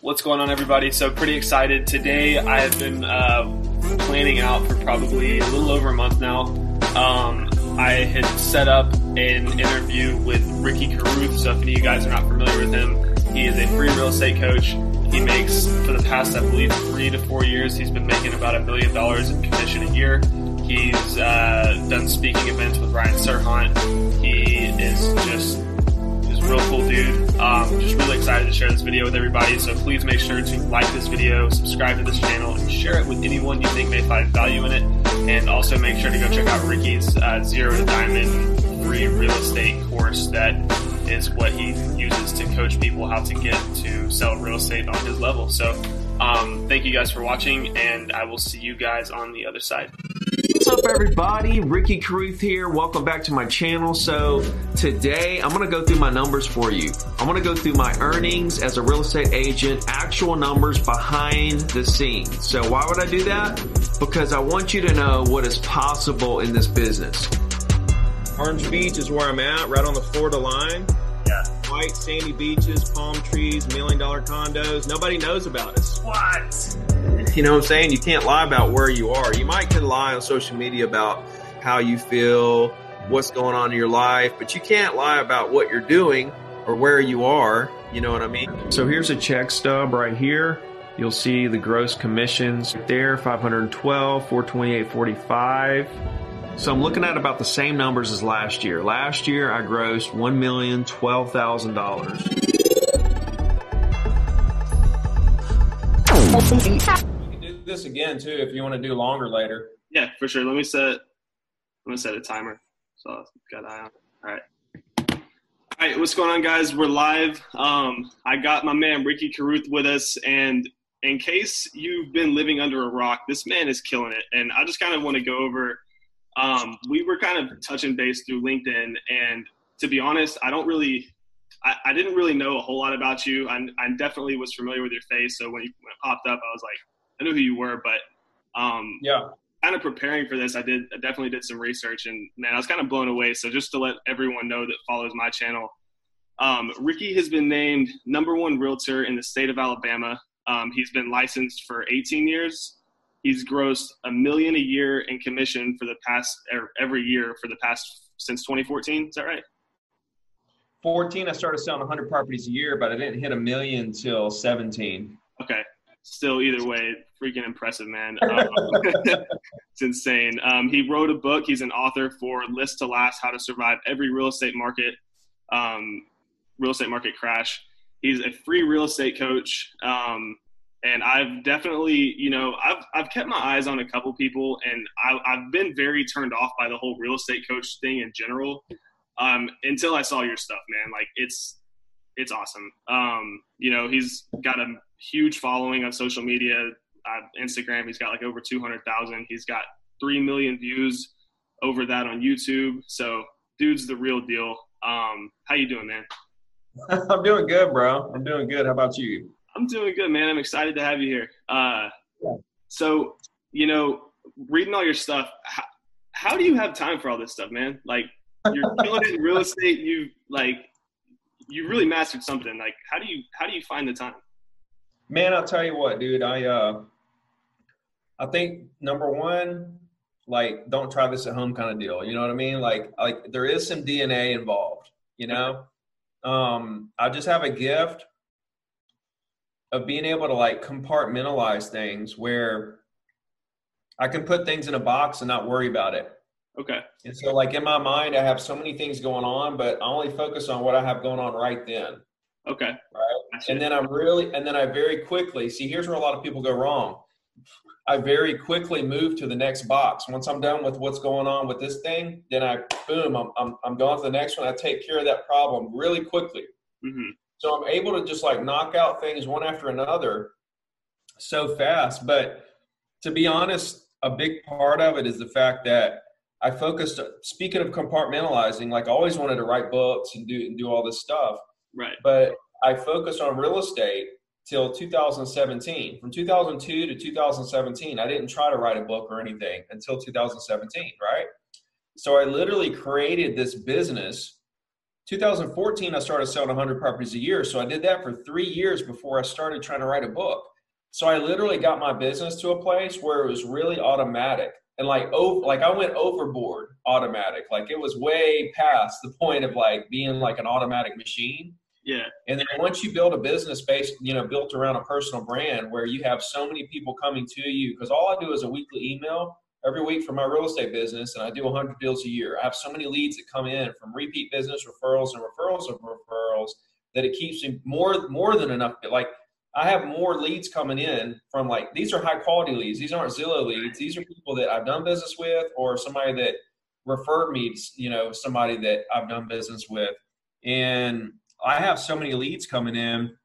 What's going on, everybody? So, pretty excited. Today, I have been uh, planning out for probably a little over a month now. Um, I had set up an interview with Ricky Carruth. So, if any of you guys are not familiar with him, he is a free real estate coach. He makes, for the past, I believe, three to four years, he's been making about a million dollars in commission a year. He's uh, done speaking events with Ryan Serhant. He is just real cool dude. Um, just really excited to share this video with everybody. So please make sure to like this video, subscribe to this channel, and share it with anyone you think may find value in it. And also make sure to go check out Ricky's uh, Zero to Diamond free real estate course that is what he uses to coach people how to get to sell real estate on his level. So um, thank you guys for watching, and I will see you guys on the other side. What's up, everybody? Ricky Carruth here. Welcome back to my channel. So, today I'm going to go through my numbers for you. I'm going to go through my earnings as a real estate agent, actual numbers behind the scenes. So, why would I do that? Because I want you to know what is possible in this business. Orange Beach is where I'm at, right on the Florida line. Yeah. White sandy beaches, palm trees, million dollar condos. Nobody knows about us. What? You know what I'm saying? You can't lie about where you are. You might can lie on social media about how you feel, what's going on in your life, but you can't lie about what you're doing or where you are. You know what I mean? So here's a check stub right here. You'll see the gross commissions there 512, 428, 45. So I'm looking at about the same numbers as last year. Last year I grossed $1,012,000. You can do this again too if you want to do longer later. Yeah, for sure. Let me set. I'm gonna set a timer. So I've got an eye on. All right. All right, what's going on, guys? We're live. Um, I got my man Ricky Carruth with us, and in case you've been living under a rock, this man is killing it. And I just kind of want to go over um, we were kind of touching base through LinkedIn, and to be honest, I don't really, I, I didn't really know a whole lot about you. I, I, definitely was familiar with your face, so when, you, when it popped up, I was like, I knew who you were, but um, yeah, kind of preparing for this, I did, I definitely did some research, and man, I was kind of blown away. So just to let everyone know that follows my channel, um, Ricky has been named number one realtor in the state of Alabama. Um, he's been licensed for 18 years he's grossed a million a year in commission for the past er, every year for the past since 2014. Is that right? 14, I started selling 100 properties a year, but I didn't hit a million until 17. Okay. Still, either way, freaking impressive, man. Um, it's insane. Um, he wrote a book. He's an author for List to Last: How to Survive Every Real Estate Market, um, Real Estate Market Crash. He's a free real estate coach. Um, and I've definitely, you know, I've I've kept my eyes on a couple people, and I, have been very turned off by the whole real estate coach thing in general. Um, until I saw your stuff, man. Like it's it's awesome. Um, you know, he's got a huge following on social media, uh, Instagram. He's got like over two hundred thousand. He's got three million views over that on YouTube. So, dude's the real deal. Um, how you doing, man? I'm doing good, bro. I'm doing good. How about you? I'm doing good, man. I'm excited to have you here. Uh, yeah. So, you know, reading all your stuff, how, how, do you have time for all this stuff, man? Like, you're killing it in real estate. You like, you really mastered something. Like, how do you how do you find the time? Man, I'll tell you what, dude. I uh, I think number one, like, don't try this at home kind of deal. You know what I mean? Like, like there is some DNA involved. You know, um, I just have a gift of being able to like compartmentalize things where I can put things in a box and not worry about it. Okay. And so, like in my mind, I have so many things going on, but I only focus on what I have going on right then. Okay. Right. And then I really, and then I very quickly see. Here's where a lot of people go wrong. I very quickly move to the next box. Once I'm done with what's going on with this thing, then I boom, I'm I'm, I'm going to the next one. I take care of that problem really quickly. Mm-hmm. So I'm able to just like knock out things one after another so fast. But to be honest, a big part of it is the fact that I focused. Speaking of compartmentalizing, like I always wanted to write books and do and do all this stuff. Right. But I focused on real estate till 2017. From 2002 to 2017, I didn't try to write a book or anything until 2017. Right. So I literally created this business 2014, I started selling 100 properties a year. So I did that for three years before I started trying to write a book. So I literally got my business to a place where it was really automatic and like over like I went overboard automatic. Like it was way past the point of like being like an automatic machine. Yeah. And then once you build a business based, you know, built around a personal brand where you have so many people coming to you, because all I do is a weekly email every week for my real estate business, and I do 100 deals a year. I have so many leads that come in from repeat business referrals and referrals of referrals that it keeps me more more than enough. Like I have more leads coming in from like these are high quality leads. These aren't Zillow leads. These are people that I've done business with or somebody that referred me, you know, somebody that I've done business with. And I have so many leads coming in,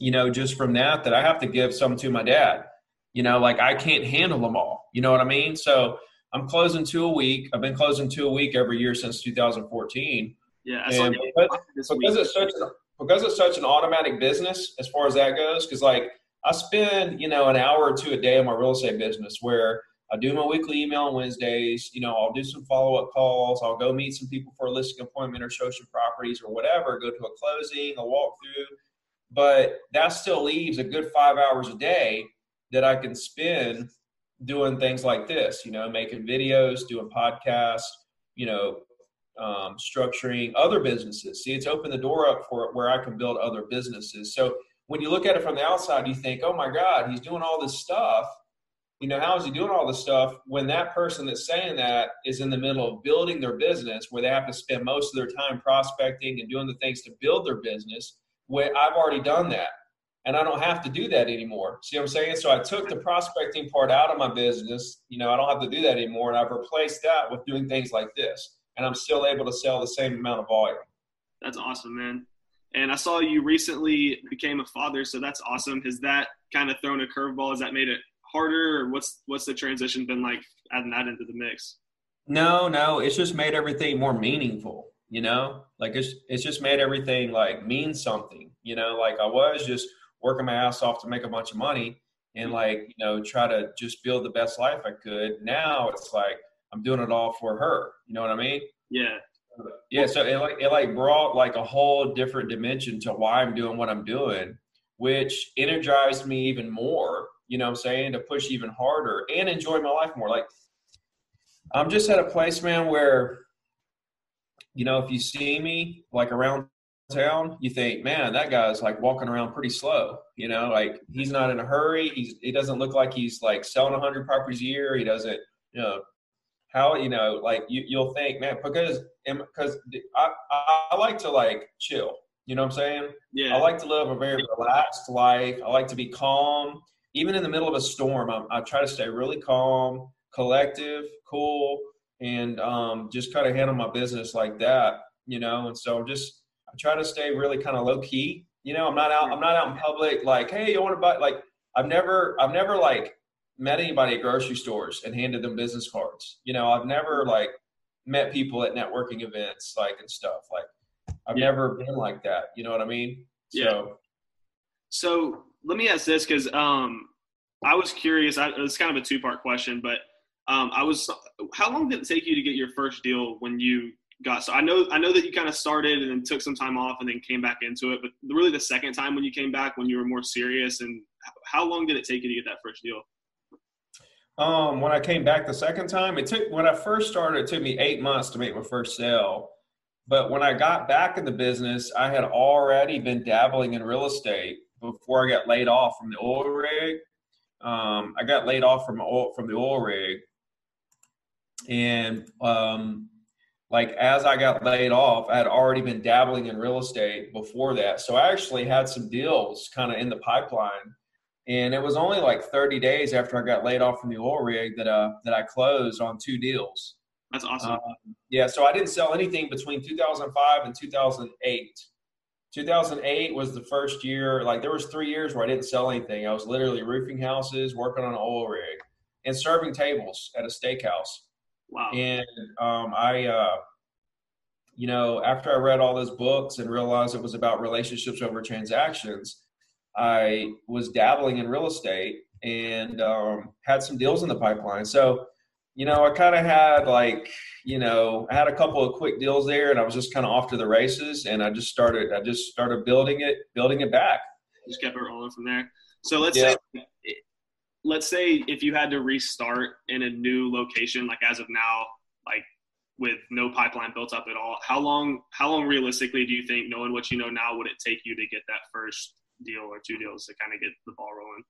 you know, just from that that I have to give some to my dad. You know, like I can't handle them all. You know what I mean? So I'm closing two a week. I've been closing two a week every year since 2014. Yeah, and because, because it's such a, because it's such an automatic business as far as that goes. Because like I spend you know an hour or two a day on my real estate business where I do my weekly email on Wednesdays. You know, I'll do some follow up calls. I'll go meet some people for a listing appointment or show some properties or whatever. Go to a closing, a walkthrough. But that still leaves a good five hours a day that I can spend doing things like this, you know, making videos, doing podcasts, you know, um, structuring other businesses. See, it's opened the door up for where I can build other businesses. So when you look at it from the outside, you think, oh my God, he's doing all this stuff. You know, how is he doing all this stuff when that person that's saying that is in the middle of building their business where they have to spend most of their time prospecting and doing the things to build their business? Where I've already done that and I don't have to do that anymore. See what I'm saying? So I took the prospecting part out of my business. You know, I don't have to do that anymore, and I've replaced that with doing things like this, and I'm still able to sell the same amount of volume. That's awesome, man. And I saw you recently became a father, so that's awesome. Has that kind of thrown a curveball? Has that made it harder, or what's what's the transition been like adding that into the mix? No, no, it's just made everything more meaningful. You know, like it's it's just made everything like mean something. You know, like I was just working my ass off to make a bunch of money and like you know try to just build the best life I could. Now it's like I'm doing it all for her. You know what I mean? Yeah. Yeah. So it like it like brought like a whole different dimension to why I'm doing what I'm doing, which energized me even more. You know what I'm saying? To push even harder and enjoy my life more. Like I'm just at a place, man, where you know if you see me like around town, you think, man, that guy's like walking around pretty slow. You know, like he's not in a hurry. He's he doesn't look like he's like selling hundred properties a year. He doesn't, you know, how you know, like you you'll think, man, because because I I like to like chill. You know what I'm saying? Yeah. I like to live a very relaxed life. I like to be calm, even in the middle of a storm. I'm, I try to stay really calm, collective, cool, and um, just kind of handle my business like that. You know, and so I'm just I try to stay really kind of low key. You know, I'm not out. I'm not out in public like, hey, you want to buy? Like, I've never, I've never like met anybody at grocery stores and handed them business cards. You know, I've never like met people at networking events like and stuff. Like, I've yeah. never been like that. You know what I mean? Yeah. So, so let me ask this because um, I was curious. I, it's kind of a two part question, but um, I was. How long did it take you to get your first deal when you got so I know I know that you kind of started and then took some time off and then came back into it, but really the second time when you came back when you were more serious and how long did it take you to get that first deal? Um, when I came back the second time, it took when I first started, it took me eight months to make my first sale. But when I got back in the business, I had already been dabbling in real estate before I got laid off from the oil rig. Um, I got laid off from oil, from the oil rig, and um, like as I got laid off, I had already been dabbling in real estate before that. So I actually had some deals kind of in the pipeline. And it was only like 30 days after I got laid off from the oil rig that uh that I closed on two deals. That's awesome. Um, yeah, so I didn't sell anything between 2005 and 2008. 2008 was the first year. Like there was three years where I didn't sell anything. I was literally roofing houses, working on an oil rig, and serving tables at a steakhouse. Wow. And um, I, uh, you know, after I read all those books and realized it was about relationships over transactions, I was dabbling in real estate and um, had some deals in the pipeline. So you know, I kind of had like, you know, I had a couple of quick deals there, and I was just kind of off to the races, and I just started, I just started building it, building it back. Just kept it rolling from there. So let's yeah. say, let's say if you had to restart in a new location, like as of now, like with no pipeline built up at all, how long, how long realistically do you think, knowing what you know now, would it take you to get that first deal or two deals to kind of get the ball rolling?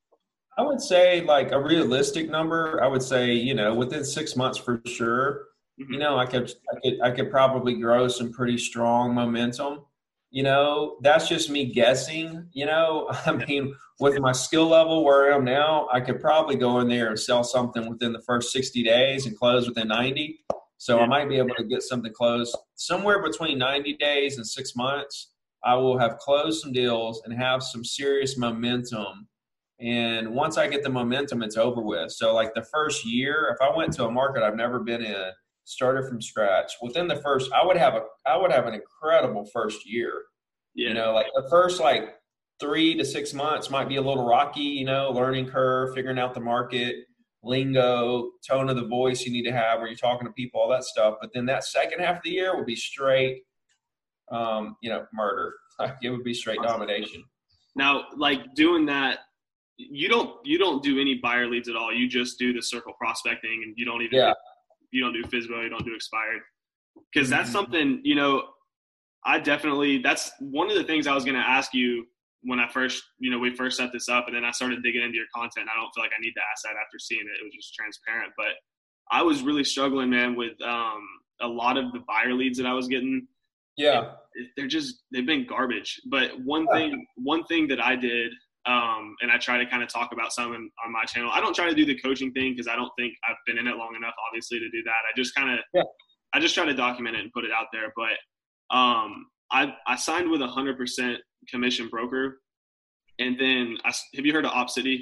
I would say like a realistic number. I would say you know within six months for sure. Mm-hmm. You know, I could I could I could probably grow some pretty strong momentum. You know, that's just me guessing. You know, I mean, with my skill level where I am now, I could probably go in there and sell something within the first sixty days and close within ninety. So yeah. I might be able to get something closed somewhere between ninety days and six months. I will have closed some deals and have some serious momentum and once I get the momentum, it's over with. So, like the first year, if I went to a market I've never been in, started from scratch, within the first, I would have a, I would have an incredible first year. Yeah. You know, like the first like three to six months might be a little rocky. You know, learning curve, figuring out the market, lingo, tone of the voice you need to have when you're talking to people, all that stuff. But then that second half of the year will be straight, um, you know, murder. Like it would be straight domination. Now, like doing that you don't you don't do any buyer leads at all. You just do the circle prospecting, and you don't even yeah. you don't do FSBO, you don't do expired, because that's mm-hmm. something you know. I definitely that's one of the things I was going to ask you when I first you know we first set this up, and then I started digging into your content. I don't feel like I need to ask that after seeing it. It was just transparent, but I was really struggling, man, with um, a lot of the buyer leads that I was getting. Yeah, they're just they've been garbage. But one thing one thing that I did um, and I try to kind of talk about some in, on my channel. I don't try to do the coaching thing because I don't think I've been in it long enough, obviously, to do that. I just kind of, yeah. I just try to document it and put it out there. But um, I, I signed with a hundred percent commission broker, and then I, have you heard of OpCity?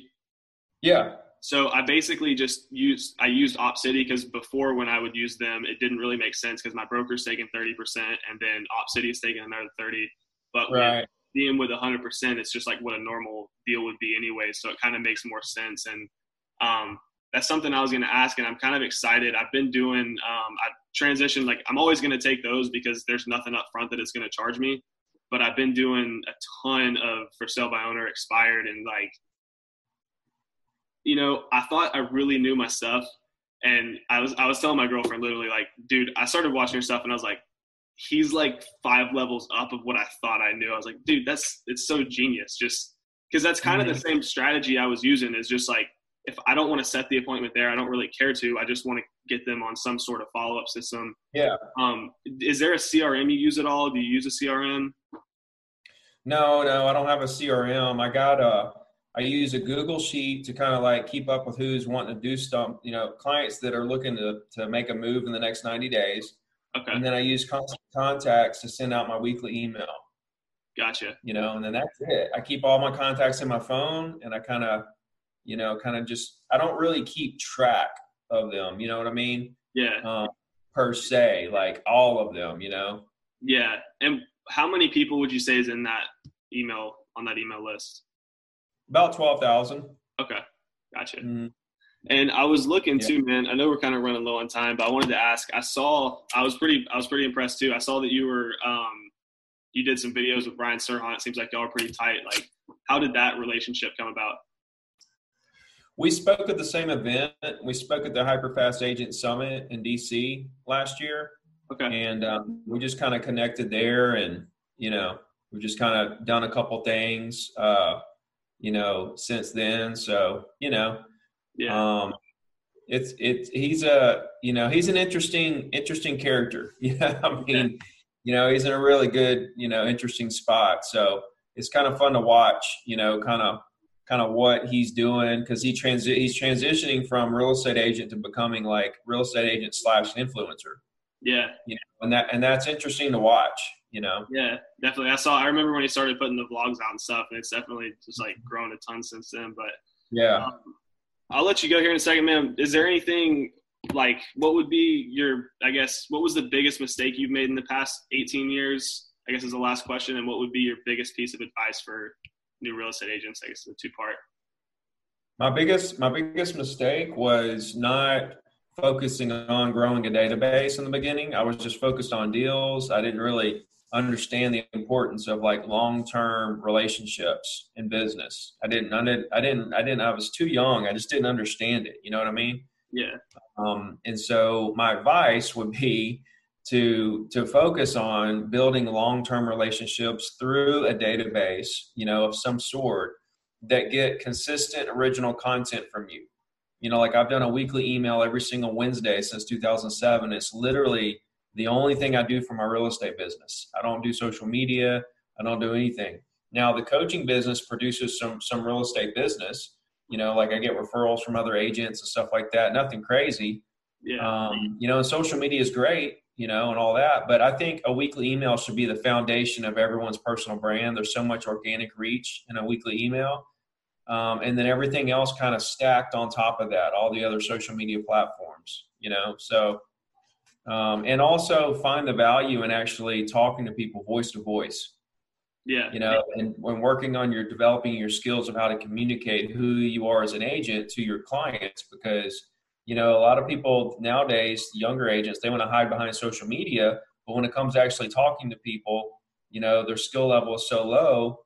Yeah. So I basically just used I used OpCity because before when I would use them, it didn't really make sense because my broker's taking thirty percent and then OpCity is taking another thirty. But right being with 100%, it's just like what a normal deal would be anyway. So it kind of makes more sense. And um, that's something I was going to ask, and I'm kind of excited. I've been doing, um, I transitioned, like, I'm always going to take those because there's nothing up front that it's going to charge me. But I've been doing a ton of for sale by owner expired, and like, you know, I thought I really knew my stuff. And I was I was telling my girlfriend literally like, dude, I started watching her stuff and I was like, he's like five levels up of what I thought I knew. I was like, dude, that's it's so genius. Just because that's kind of the same strategy I was using. Is just like if I don't want to set the appointment there, I don't really care to. I just want to get them on some sort of follow up system. Yeah. Um, is there a CRM you use at all? Do you use a CRM? No, no, I don't have a CRM. I got a. I use a Google sheet to kind of like keep up with who's wanting to do stuff. You know, clients that are looking to to make a move in the next ninety days Okay. And then I use constant contacts to send out my weekly email. Gotcha. You know, and then that's it. I keep all my contacts in my phone and I kind of, you know, kind of just, I don't really keep track of them. You know what I mean? Yeah. Um, per se, like all of them, you know? Yeah. And how many people would you say is in that email, on that email list? About 12,000. Okay. Gotcha. Mm-hmm. And I was looking yeah. too, man. I know we're kind of running low on time, but I wanted to ask. I saw. I was pretty. I was pretty impressed too. I saw that you were. Um, you did some videos with Ryan Serhant. It seems like y'all are pretty tight. Like, how did that relationship come about? We spoke at the same event. We spoke at the Hyperfast Agent Summit in DC last year. Okay. And um, we just kind of connected there, and you know, we've just kind of done a couple things, uh, you know, since then. So you know, yeah. Um, it's it's he's a you know he's an interesting interesting character. Yeah, I mean, you know, he's in a really good you know interesting spot. So it's kind of fun to watch. You know, kind of kind of what he's doing because he transi- he's transitioning from real estate agent to becoming like real estate agent slash influencer. Yeah. You know, and that and that's interesting to watch. You know. Yeah, definitely. I saw. I remember when he started putting the vlogs out and stuff, and it's definitely just like grown a ton since then. But yeah. Um, I'll let you go here in a second, man. Is there anything like what would be your I guess what was the biggest mistake you've made in the past 18 years? I guess is the last question, and what would be your biggest piece of advice for new real estate agents? I guess the two part. My biggest my biggest mistake was not focusing on growing a database in the beginning. I was just focused on deals. I didn't really understand the importance of like long-term relationships in business. I didn't, I didn't, I didn't, I didn't, I was too young. I just didn't understand it. You know what I mean? Yeah. Um, and so my advice would be to to focus on building long-term relationships through a database, you know, of some sort that get consistent original content from you. You know, like I've done a weekly email every single Wednesday since 2007. It's literally the only thing I do for my real estate business. I don't do social media. I don't do anything. Now the coaching business produces some some real estate business. You know, like I get referrals from other agents and stuff like that. Nothing crazy. Yeah. Um, you know, and social media is great, you know, and all that. But I think a weekly email should be the foundation of everyone's personal brand. There's so much organic reach in a weekly email. Um, and then everything else kind of stacked on top of that, all the other social media platforms, you know. So, um, and also find the value in actually talking to people voice to voice. Yeah. You know, and when working on your developing your skills of how to communicate who you are as an agent to your clients, because you know a lot of people nowadays, younger agents, they want to hide behind social media, but when it comes to actually talking to people, you know, their skill level is so low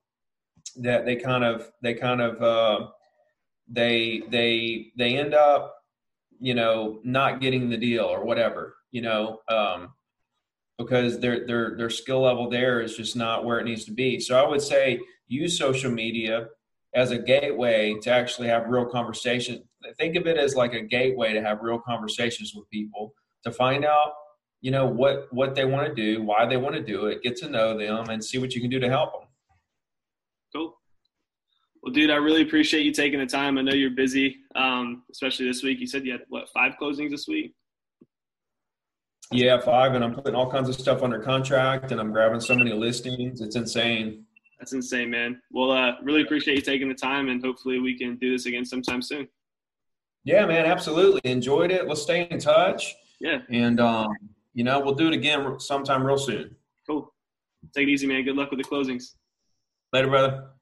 that they kind of they kind of uh, they they they end up you know not getting the deal or whatever you know um, because their their their skill level there is just not where it needs to be. So I would say use social media as a gateway to actually have real conversations. Think of it as like a gateway to have real conversations with people to find out you know what what they want to do, why they want to do it, get to know them, and see what you can do to help them. Cool. Well, dude, I really appreciate you taking the time. I know you're busy, um, especially this week. You said you had what five closings this week. Yeah, five, and I'm putting all kinds of stuff under contract, and I'm grabbing so many listings. It's insane. That's insane, man. Well, uh, really appreciate you taking the time, and hopefully we can do this again sometime soon. Yeah, man, absolutely enjoyed it. Let's stay in touch. Yeah, and um, you know we'll do it again sometime real soon. Cool. Take it easy, man. Good luck with the closings. Later, brother.